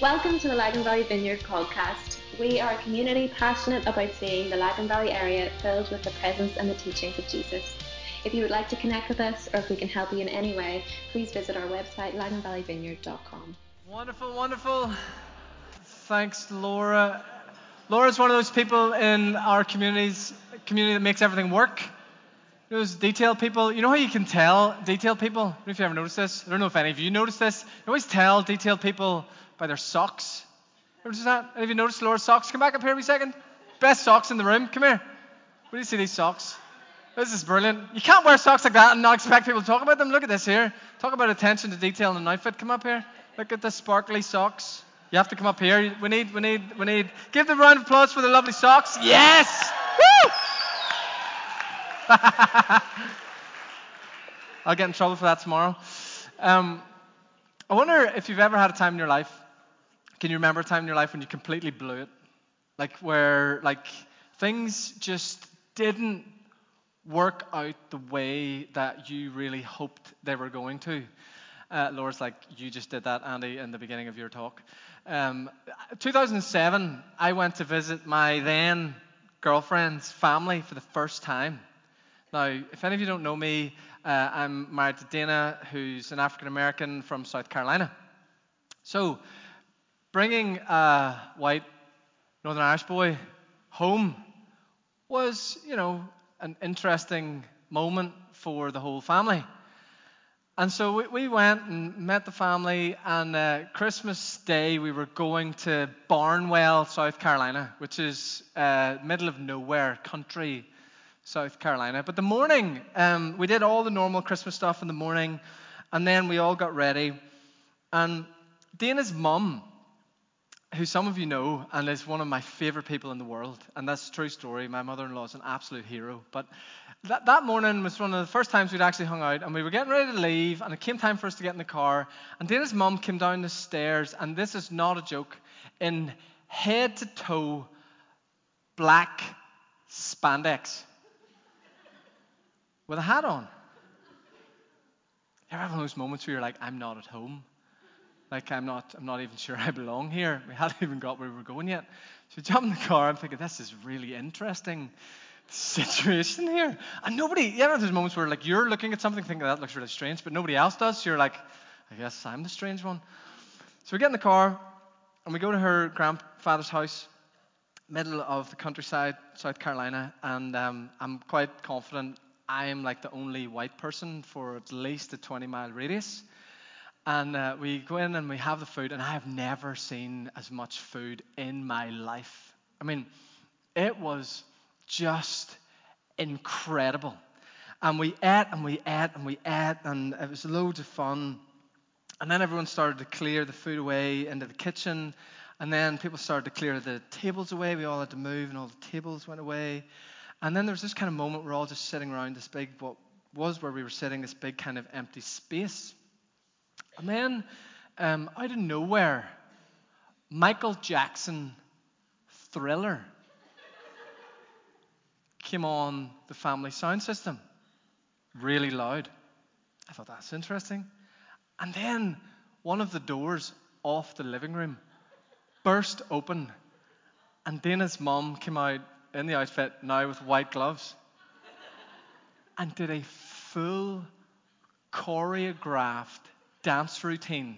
Welcome to the Lagan Valley Vineyard podcast. We are a community passionate about seeing the Lagan Valley area filled with the presence and the teachings of Jesus. If you would like to connect with us or if we can help you in any way, please visit our website, laganvalleyvineyard.com. Wonderful, wonderful. Thanks, Laura. Laura's one of those people in our communities, community that makes everything work. Those detail people, you know how you can tell detail people? I don't know if you ever noticed this. I don't know if any of you noticed this. You always tell detailed people by their socks. Notice that? Of you noticed Laura's socks? Come back up here a second. Best socks in the room. Come here. Where do you see these socks? This is brilliant. You can't wear socks like that and not expect people to talk about them. Look at this here. Talk about attention to detail in an outfit. Come up here. Look at the sparkly socks. You have to come up here. We need, we need, we need. Give the round of applause for the lovely socks. Yes! Woo! I'll get in trouble for that tomorrow. Um, I wonder if you've ever had a time in your life. Can you remember a time in your life when you completely blew it? Like where like things just didn't work out the way that you really hoped they were going to. Uh, Laura's like, you just did that, Andy, in the beginning of your talk. Um, 2007, I went to visit my then girlfriend's family for the first time. Now, if any of you don't know me, uh, I'm married to Dana, who's an African American from South Carolina. So, bringing a white Northern Irish boy home was, you know, an interesting moment for the whole family. And so we, we went and met the family, and uh, Christmas Day we were going to Barnwell, South Carolina, which is uh, middle of nowhere country South Carolina. But the morning, um, we did all the normal Christmas stuff in the morning, and then we all got ready. And Dana's mum, who some of you know and is one of my favorite people in the world, and that's a true story. My mother in law is an absolute hero. But that, that morning was one of the first times we'd actually hung out, and we were getting ready to leave, and it came time for us to get in the car. And Dana's mum came down the stairs, and this is not a joke, in head to toe black spandex with a hat on. You ever have those moments where you're like, I'm not at home? Like I'm not, I'm not even sure I belong here. We hadn't even got where we were going yet. So we jump in the car. I'm thinking, this is really interesting situation here. And nobody, you have those moments where like you're looking at something thinking that looks really strange, but nobody else does. So you're like, I guess I'm the strange one. So we get in the car and we go to her grandfather's house, middle of the countryside, South Carolina, and um, I'm quite confident I am like the only white person for at least a 20 mile radius. And uh, we go in and we have the food, and I have never seen as much food in my life. I mean, it was just incredible. And we ate and we ate and we ate, and it was loads of fun. And then everyone started to clear the food away into the kitchen. And then people started to clear the tables away. We all had to move, and all the tables went away. And then there was this kind of moment where we're all just sitting around this big, what was where we were sitting, this big kind of empty space. And then, um, out of nowhere, Michael Jackson Thriller came on the family sound system really loud. I thought that's interesting. And then one of the doors off the living room burst open, and Dana's mom came out in the outfit now with white gloves and did a full choreographed dance routine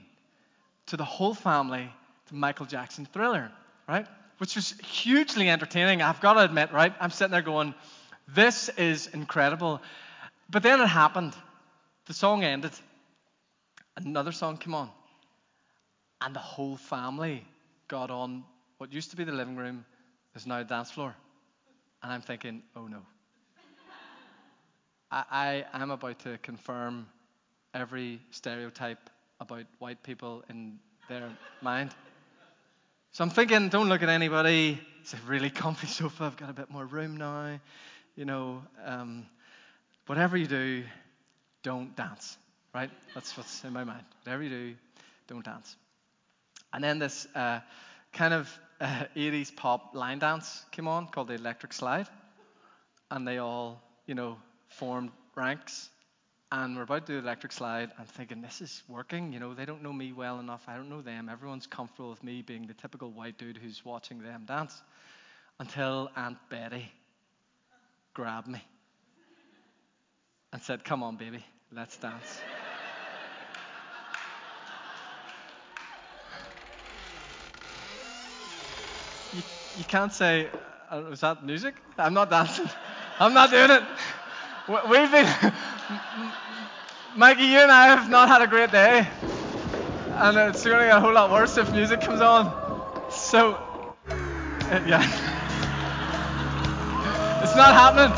to the whole family to Michael Jackson Thriller, right? Which was hugely entertaining, I've got to admit, right? I'm sitting there going, this is incredible. But then it happened. The song ended. Another song came on. And the whole family got on what used to be the living room is now a dance floor. And I'm thinking, oh no. I, I am about to confirm every stereotype about white people in their mind. So I'm thinking, don't look at anybody. It's a really comfy sofa. I've got a bit more room now. You know, um, whatever you do, don't dance. Right? That's what's in my mind. Whatever you do, don't dance. And then this uh, kind of uh, 80s pop line dance came on called the Electric Slide. And they all, you know, formed ranks and we're about to do the electric slide. I'm thinking, this is working. You know, they don't know me well enough. I don't know them. Everyone's comfortable with me being the typical white dude who's watching them dance. Until Aunt Betty grabbed me and said, Come on, baby, let's dance. you, you can't say, uh, was that music? I'm not dancing. I'm not doing it. We've been, Mikey, you and I have not had a great day. And it's going to get a whole lot worse if music comes on. So, uh, yeah. It's not happening.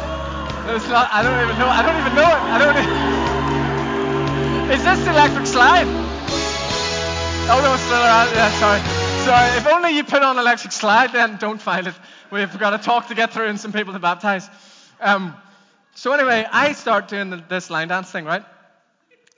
It's not, I don't even know. I don't even know it. I don't Is this the electric slide? Oh, no, it's still around. Yeah, sorry. Sorry. If only you put on electric slide, then don't find it. We've got a talk to get through and some people to baptize. Um, so anyway, I start doing this line dance thing, right?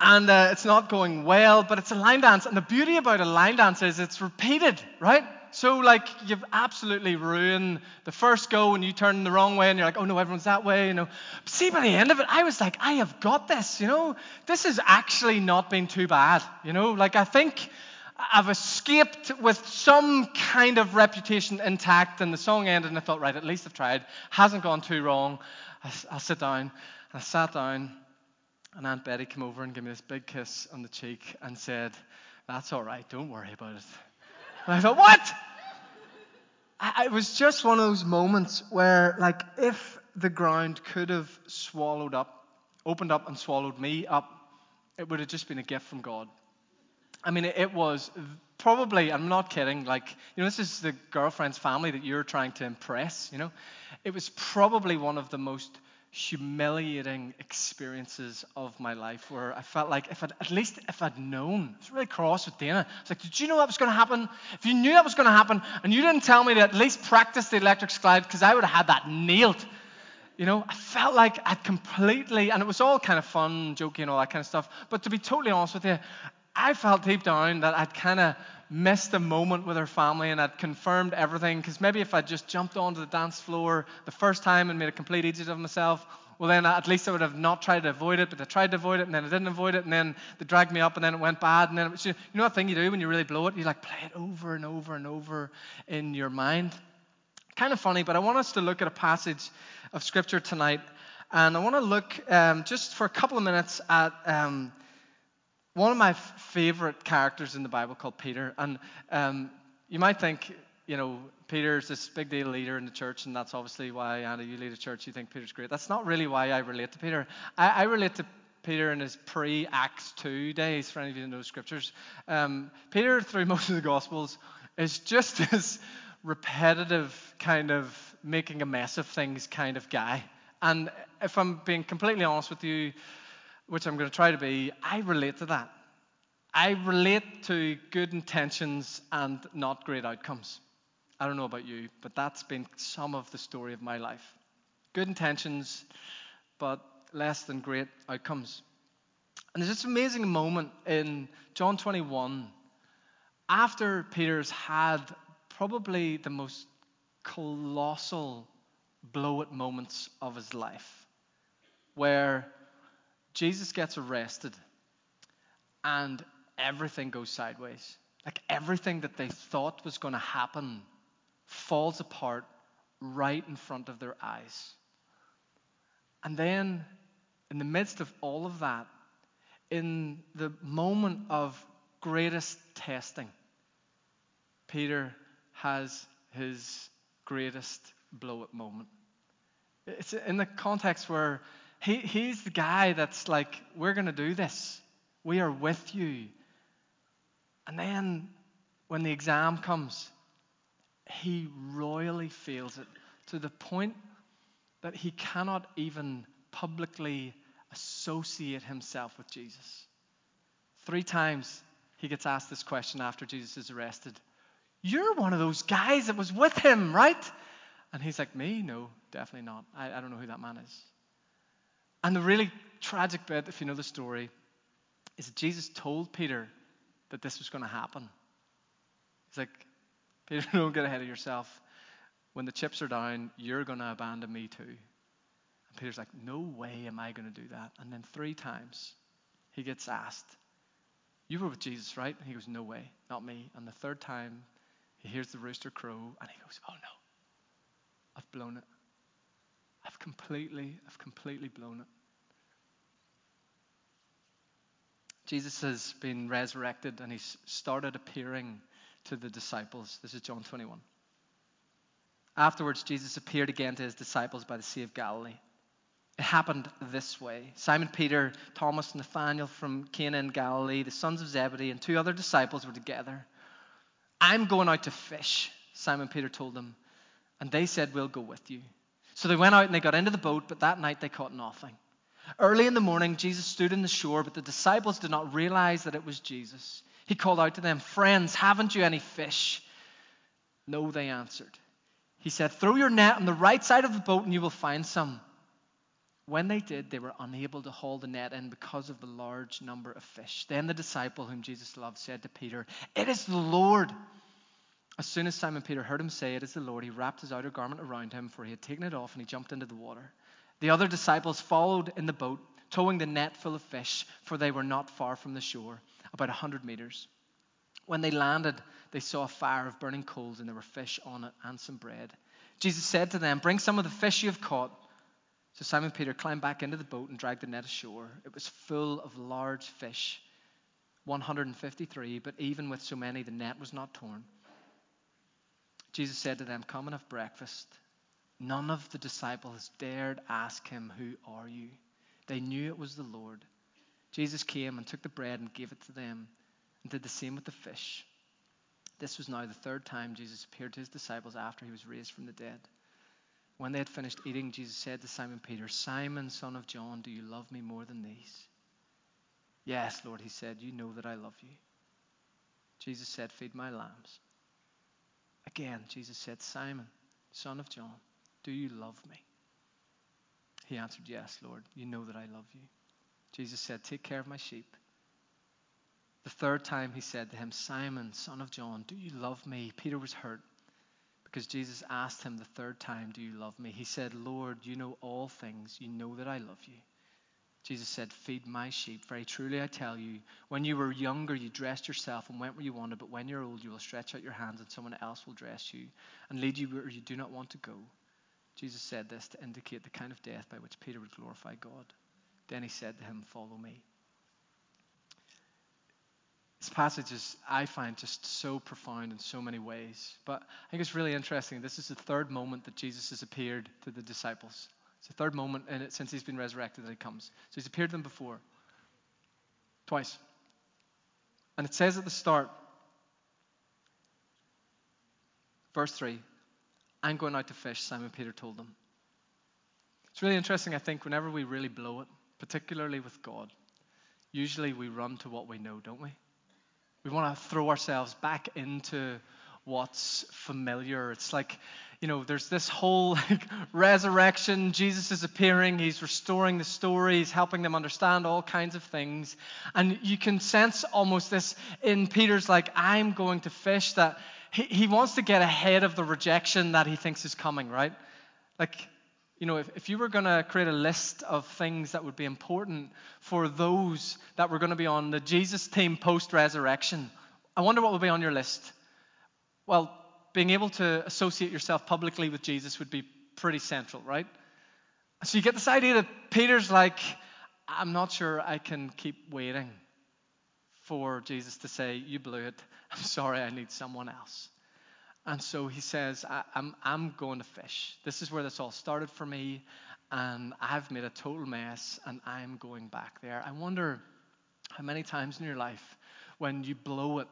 And uh, it's not going well, but it's a line dance. And the beauty about a line dance is it's repeated, right? So, like, you've absolutely ruined the first go and you turn the wrong way and you're like, oh no, everyone's that way, you know. But see, by the end of it, I was like, I have got this, you know. This has actually not been too bad, you know. Like, I think I've escaped with some kind of reputation intact. And the song ended and I thought, right, at least I've tried. Hasn't gone too wrong. I'll sit down. And I sat down and Aunt Betty came over and gave me this big kiss on the cheek and said, That's all right, don't worry about it. And I thought, What? I, it was just one of those moments where, like, if the ground could have swallowed up, opened up and swallowed me up, it would have just been a gift from God. I mean, it was probably, I'm not kidding, like, you know, this is the girlfriend's family that you're trying to impress, you know. It was probably one of the most humiliating experiences of my life where I felt like if I'd, at least if I'd known, I was really cross with Dana. I was like, did you know that was going to happen? If you knew that was going to happen and you didn't tell me to at least practice the electric slide because I would have had that nailed. You know, I felt like I'd completely, and it was all kind of fun, joking, all that kind of stuff. But to be totally honest with you, I felt deep down that I'd kind of missed a moment with her family and I'd confirmed everything. Because maybe if I'd just jumped onto the dance floor the first time and made a complete idiot of myself, well, then at least I would have not tried to avoid it, but I tried to avoid it and then I didn't avoid it and then they dragged me up and then it went bad. And then, was, you know what thing you do when you really blow it? You like play it over and over and over in your mind. Kind of funny, but I want us to look at a passage of scripture tonight. And I want to look um, just for a couple of minutes at. Um, one of my favorite characters in the Bible called Peter. And um, you might think, you know, Peter's this big deal leader in the church, and that's obviously why, Anna, you lead a church, you think Peter's great. That's not really why I relate to Peter. I, I relate to Peter in his pre Acts 2 days, for any of you who know scriptures. Um, Peter, through most of the Gospels, is just this repetitive kind of making a mess of things kind of guy. And if I'm being completely honest with you, which I'm going to try to be, I relate to that. I relate to good intentions and not great outcomes. I don't know about you, but that's been some of the story of my life. Good intentions, but less than great outcomes. And there's this amazing moment in John 21 after Peter's had probably the most colossal blow it moments of his life, where Jesus gets arrested and everything goes sideways. Like everything that they thought was going to happen falls apart right in front of their eyes. And then, in the midst of all of that, in the moment of greatest testing, Peter has his greatest blow up moment. It's in the context where he, he's the guy that's like, we're going to do this. We are with you. And then when the exam comes, he royally fails it to the point that he cannot even publicly associate himself with Jesus. Three times he gets asked this question after Jesus is arrested You're one of those guys that was with him, right? And he's like, Me? No, definitely not. I, I don't know who that man is. And the really tragic bit, if you know the story, is that Jesus told Peter that this was going to happen. He's like, Peter, don't get ahead of yourself. When the chips are down, you're going to abandon me too. And Peter's like, No way am I going to do that. And then three times he gets asked, You were with Jesus, right? And he goes, No way, not me. And the third time he hears the rooster crow and he goes, Oh no, I've blown it. I've completely, I've completely blown it. Jesus has been resurrected and he's started appearing to the disciples. This is John 21. Afterwards, Jesus appeared again to his disciples by the Sea of Galilee. It happened this way Simon Peter, Thomas, Nathanael from Cana in Galilee, the sons of Zebedee, and two other disciples were together. I'm going out to fish, Simon Peter told them. And they said, We'll go with you. So they went out and they got into the boat, but that night they caught nothing. Early in the morning, Jesus stood on the shore, but the disciples did not realize that it was Jesus. He called out to them, Friends, haven't you any fish? No, they answered. He said, Throw your net on the right side of the boat and you will find some. When they did, they were unable to haul the net in because of the large number of fish. Then the disciple whom Jesus loved said to Peter, It is the Lord. As soon as Simon Peter heard him say, It is the Lord, he wrapped his outer garment around him, for he had taken it off, and he jumped into the water. The other disciples followed in the boat, towing the net full of fish, for they were not far from the shore, about a hundred meters. When they landed, they saw a fire of burning coals, and there were fish on it and some bread. Jesus said to them, Bring some of the fish you have caught. So Simon Peter climbed back into the boat and dragged the net ashore. It was full of large fish, 153, but even with so many, the net was not torn. Jesus said to them, Come and have breakfast. None of the disciples dared ask him, Who are you? They knew it was the Lord. Jesus came and took the bread and gave it to them, and did the same with the fish. This was now the third time Jesus appeared to his disciples after he was raised from the dead. When they had finished eating, Jesus said to Simon Peter, Simon, son of John, do you love me more than these? Yes, Lord, he said, You know that I love you. Jesus said, Feed my lambs. Again, Jesus said, Simon, son of John, do you love me? He answered, Yes, Lord, you know that I love you. Jesus said, Take care of my sheep. The third time he said to him, Simon, son of John, do you love me? Peter was hurt because Jesus asked him the third time, Do you love me? He said, Lord, you know all things. You know that I love you. Jesus said, Feed my sheep. Very truly I tell you, when you were younger, you dressed yourself and went where you wanted, but when you're old, you will stretch out your hands and someone else will dress you and lead you where you do not want to go. Jesus said this to indicate the kind of death by which Peter would glorify God. Then he said to him, Follow me. This passage is, I find, just so profound in so many ways. But I think it's really interesting. This is the third moment that Jesus has appeared to the disciples. It's the third moment in it since he's been resurrected that he comes. So he's appeared to them before, twice. And it says at the start, verse 3 I'm going out to fish, Simon Peter told them. It's really interesting, I think, whenever we really blow it, particularly with God, usually we run to what we know, don't we? We want to throw ourselves back into what's familiar. It's like, you know, there's this whole like, resurrection. Jesus is appearing. He's restoring the story. He's helping them understand all kinds of things. And you can sense almost this in Peter's, like, I'm going to fish, that he, he wants to get ahead of the rejection that he thinks is coming, right? Like, you know, if, if you were going to create a list of things that would be important for those that were going to be on the Jesus team post resurrection, I wonder what would be on your list. Well, being able to associate yourself publicly with Jesus would be pretty central, right? So you get this idea that Peter's like, I'm not sure I can keep waiting for Jesus to say, You blew it. I'm sorry, I need someone else. And so he says, I, am I'm, I'm going to fish. This is where this all started for me, and I've made a total mess, and I'm going back there. I wonder how many times in your life when you blow it,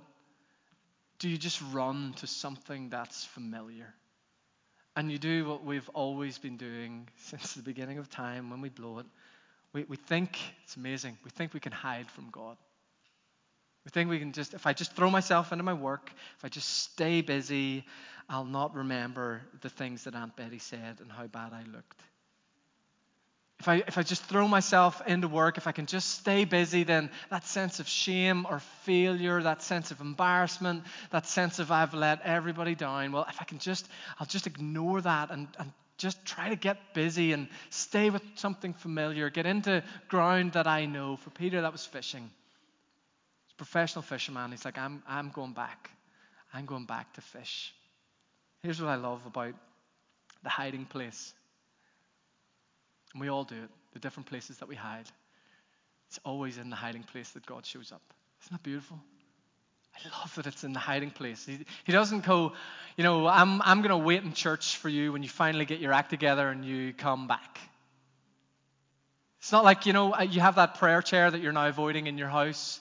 do you just run to something that's familiar? And you do what we've always been doing since the beginning of time when we blow it. We, we think it's amazing. We think we can hide from God. We think we can just, if I just throw myself into my work, if I just stay busy, I'll not remember the things that Aunt Betty said and how bad I looked. If I, if I just throw myself into work, if I can just stay busy, then that sense of shame or failure, that sense of embarrassment, that sense of I've let everybody down, well, if I can just, I'll just ignore that and, and just try to get busy and stay with something familiar, get into ground that I know. For Peter, that was fishing. Professional fisherman. He's like, I'm, I'm going back. I'm going back to fish. Here's what I love about the hiding place. And we all do it, the different places that we hide. It's always in the hiding place that God shows up. Isn't that beautiful? I love that it's in the hiding place. He, he doesn't go, you know, I'm, I'm going to wait in church for you when you finally get your act together and you come back. It's not like, you know, uh, you have that prayer chair that you're now avoiding in your house.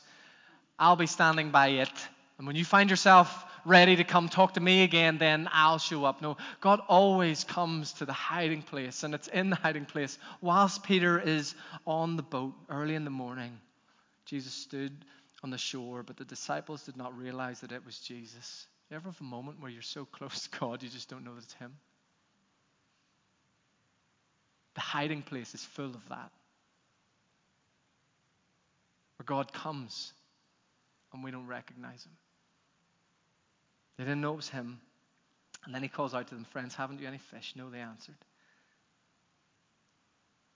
I'll be standing by it. And when you find yourself ready to come talk to me again, then I'll show up. No, God always comes to the hiding place, and it's in the hiding place. Whilst Peter is on the boat early in the morning, Jesus stood on the shore, but the disciples did not realize that it was Jesus. You ever have a moment where you're so close to God, you just don't know that it's Him? The hiding place is full of that. Where God comes and we don't recognize Him. They didn't know it was him. And then he calls out to them, Friends, haven't you any fish? No, they answered.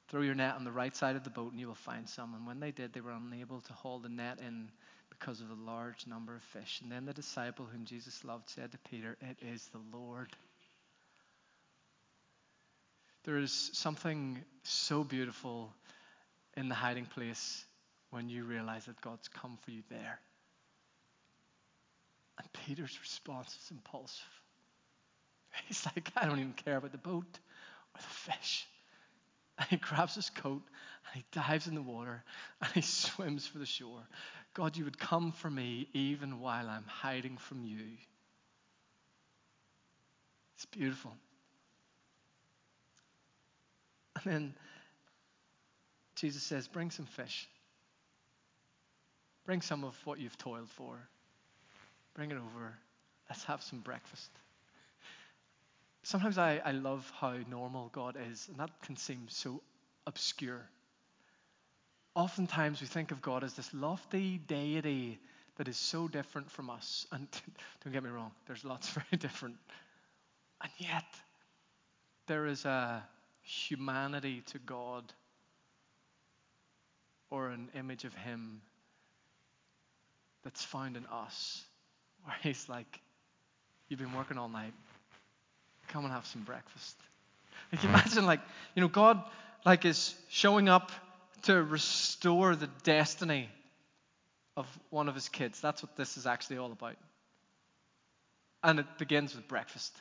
Throw your net on the right side of the boat and you will find some. And when they did, they were unable to haul the net in because of the large number of fish. And then the disciple whom Jesus loved said to Peter, It is the Lord. There is something so beautiful in the hiding place when you realize that God's come for you there. And Peter's response is impulsive. He's like, I don't even care about the boat or the fish. And he grabs his coat and he dives in the water and he swims for the shore. God, you would come for me even while I'm hiding from you. It's beautiful. And then Jesus says, Bring some fish. Bring some of what you've toiled for. Bring it over. Let's have some breakfast. Sometimes I, I love how normal God is, and that can seem so obscure. Oftentimes we think of God as this lofty deity that is so different from us. And don't get me wrong, there's lots very different. And yet, there is a humanity to God or an image of Him that's found in us where he's like, You've been working all night. Come and have some breakfast. Like mm-hmm. imagine like, you know, God like is showing up to restore the destiny of one of his kids. That's what this is actually all about. And it begins with breakfast.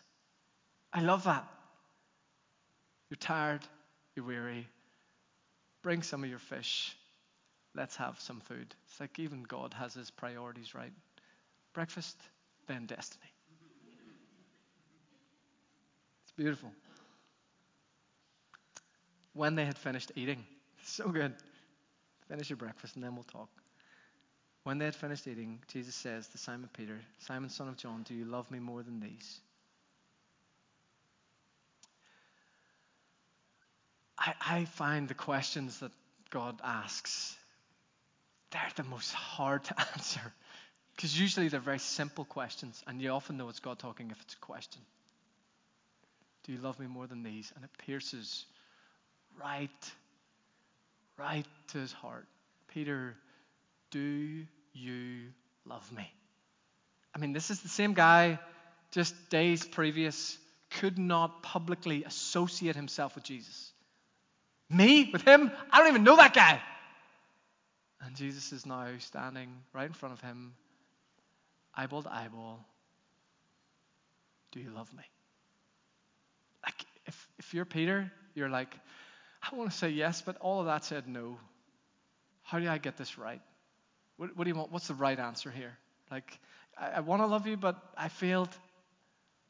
I love that. You're tired, you're weary. Bring some of your fish. Let's have some food. It's like even God has his priorities right breakfast, then destiny. It's beautiful. When they had finished eating, so good. Finish your breakfast and then we'll talk. When they had finished eating, Jesus says to Simon Peter, Simon, son of John, do you love me more than these? I, I find the questions that God asks, they're the most hard to answer. Because usually they're very simple questions, and you often know it's God talking if it's a question. Do you love me more than these? And it pierces right, right to his heart. Peter, do you love me? I mean, this is the same guy just days previous could not publicly associate himself with Jesus. Me? With him? I don't even know that guy. And Jesus is now standing right in front of him eyeball to eyeball, do you love me? Like, if, if you're Peter, you're like, I want to say yes, but all of that said no. How do I get this right? What, what do you want? What's the right answer here? Like, I, I want to love you, but I failed.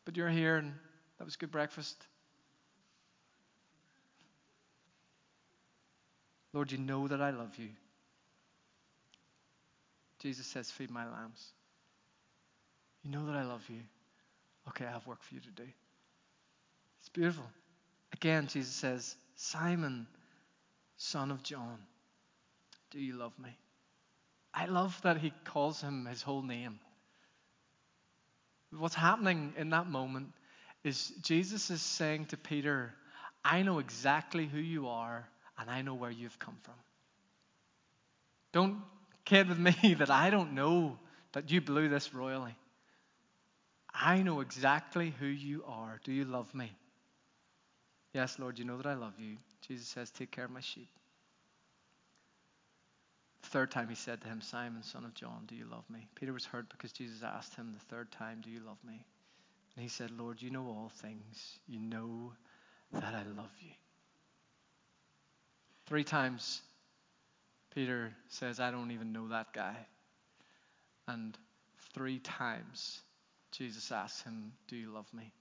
But you're here, and that was good breakfast. Lord, you know that I love you. Jesus says, Feed my lambs. You know that I love you. Okay, I have work for you to do. It's beautiful. Again, Jesus says, Simon, son of John, do you love me? I love that he calls him his whole name. What's happening in that moment is Jesus is saying to Peter, I know exactly who you are and I know where you've come from. Don't kid with me that I don't know that you blew this royally. I know exactly who you are. Do you love me? Yes, Lord, you know that I love you. Jesus says, Take care of my sheep. The third time he said to him, Simon, son of John, do you love me? Peter was hurt because Jesus asked him the third time, Do you love me? And he said, Lord, you know all things. You know that I love you. Three times Peter says, I don't even know that guy. And three times Jesus asks him, Do you love me?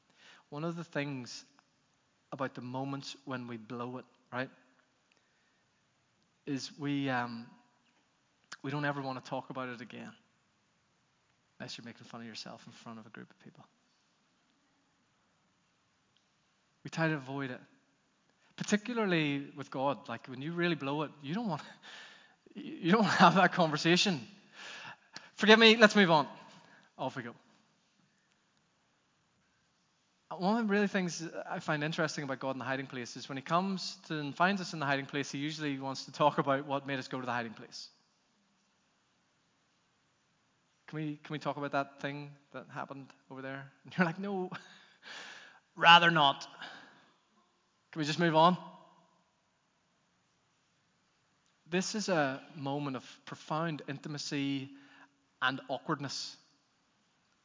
One of the things about the moments when we blow it, right, is we, um, we don't ever want to talk about it again. Unless you're making fun of yourself in front of a group of people. We try to avoid it. Particularly with God. Like when you really blow it, you don't want you don't want to have that conversation. Forgive me, let's move on. Off we go. One of the really things I find interesting about God in the hiding place is when He comes to and finds us in the hiding place, He usually wants to talk about what made us go to the hiding place. Can we, can we talk about that thing that happened over there? And you're like, no, rather not. Can we just move on? This is a moment of profound intimacy and awkwardness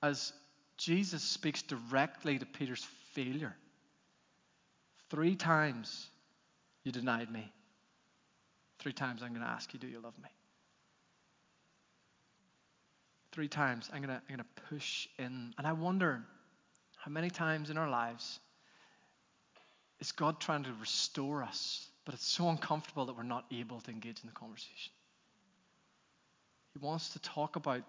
as Jesus speaks directly to Peter's failure. Three times you denied me. Three times I'm going to ask you, do you love me? Three times I'm going to, I'm going to push in. And I wonder how many times in our lives is God trying to restore us, but it's so uncomfortable that we're not able to engage in the conversation. He wants to talk about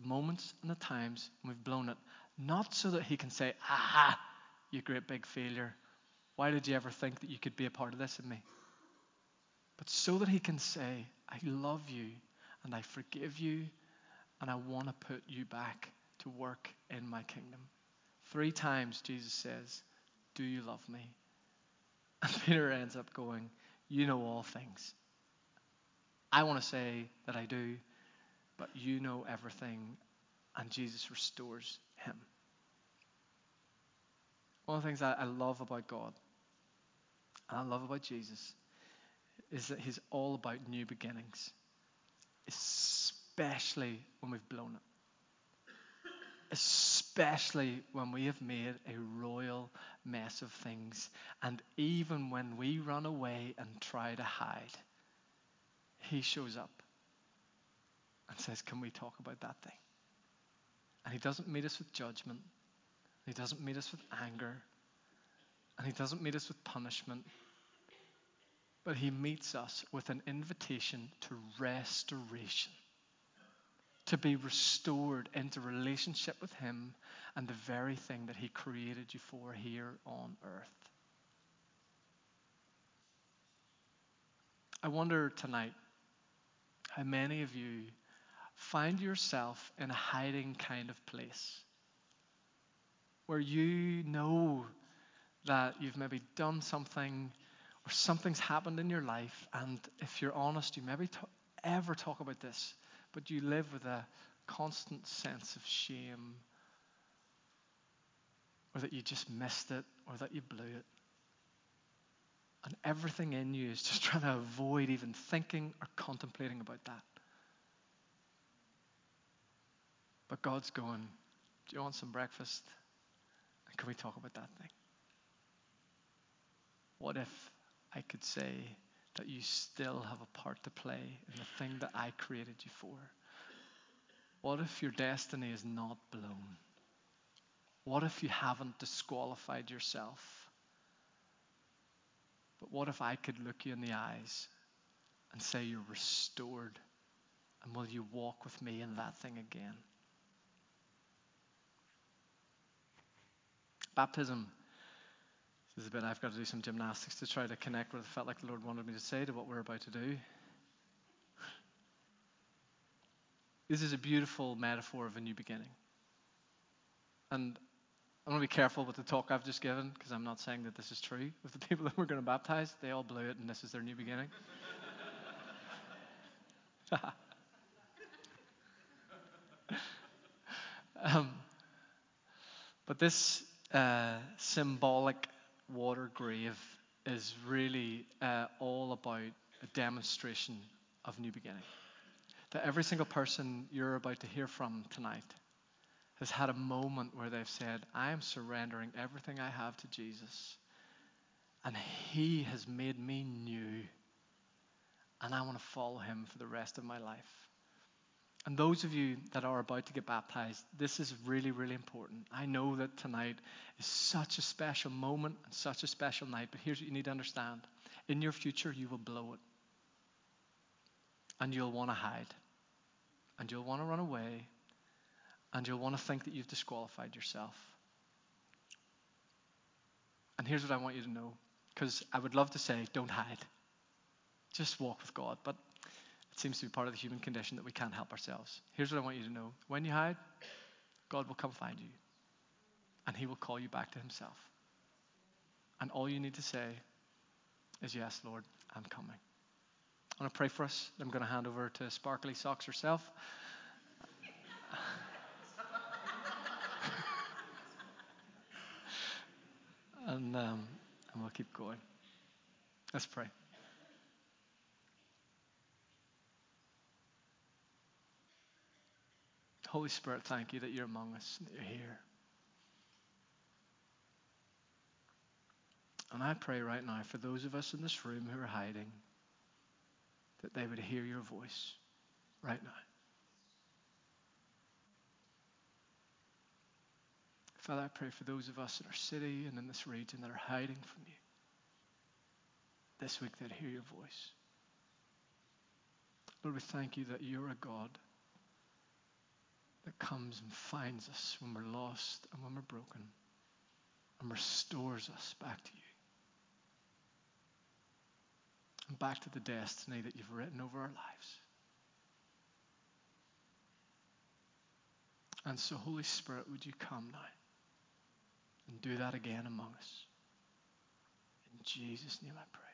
the moments and the times we've blown it, not so that He can say, Aha, you great big failure. Why did you ever think that you could be a part of this in me? But so that He can say, I love you and I forgive you and I want to put you back to work in my kingdom. Three times Jesus says, Do you love me? And Peter ends up going, You know all things. I want to say that I do, but you know everything. And Jesus restores him. One of the things that I love about God and I love about Jesus is that he's all about new beginnings, especially when we've blown it. Especially when we have made a royal mess of things. And even when we run away and try to hide, he shows up and says, Can we talk about that thing? And he doesn't meet us with judgment, he doesn't meet us with anger, and he doesn't meet us with punishment. But he meets us with an invitation to restoration to be restored into relationship with Him and the very thing that He created you for here on earth. I wonder tonight how many of you find yourself in a hiding kind of place where you know that you've maybe done something or something's happened in your life, and if you're honest, you maybe t- ever talk about this but you live with a constant sense of shame, or that you just missed it, or that you blew it. And everything in you is just trying to avoid even thinking or contemplating about that. But God's going, Do you want some breakfast? And can we talk about that thing? What if I could say, that you still have a part to play in the thing that I created you for? What if your destiny is not blown? What if you haven't disqualified yourself? But what if I could look you in the eyes and say you're restored? And will you walk with me in that thing again? Baptism this is a bit I've got to do some gymnastics to try to connect what I felt like the Lord wanted me to say to what we're about to do. This is a beautiful metaphor of a new beginning. And I'm going to be careful with the talk I've just given because I'm not saying that this is true. With the people that we're going to baptize, they all blew it and this is their new beginning. um, but this uh, symbolic water grave is really uh, all about a demonstration of new beginning. That every single person you're about to hear from tonight has had a moment where they've said, I am surrendering everything I have to Jesus, and He has made me new, and I want to follow Him for the rest of my life. And those of you that are about to get baptized, this is really, really important. I know that tonight is such a special moment and such a special night, but here's what you need to understand. In your future, you will blow it. And you'll want to hide. And you'll want to run away. And you'll want to think that you've disqualified yourself. And here's what I want you to know because I would love to say, don't hide. Just walk with God. But seems to be part of the human condition that we can't help ourselves. Here's what I want you to know when you hide, God will come find you, and He will call you back to Himself. And all you need to say is, Yes, Lord, I'm coming. I'm going to pray for us. I'm going to hand over to Sparkly Socks herself. and, um, and we'll keep going. Let's pray. Holy Spirit, thank you that you're among us, that you're here. And I pray right now for those of us in this room who are hiding that they would hear your voice right now. Father, I pray for those of us in our city and in this region that are hiding from you. This week they'd hear your voice. Lord, we thank you that you're a God that comes and finds us when we're lost and when we're broken and restores us back to you and back to the destiny that you've written over our lives. And so, Holy Spirit, would you come now and do that again among us? In Jesus' name I pray.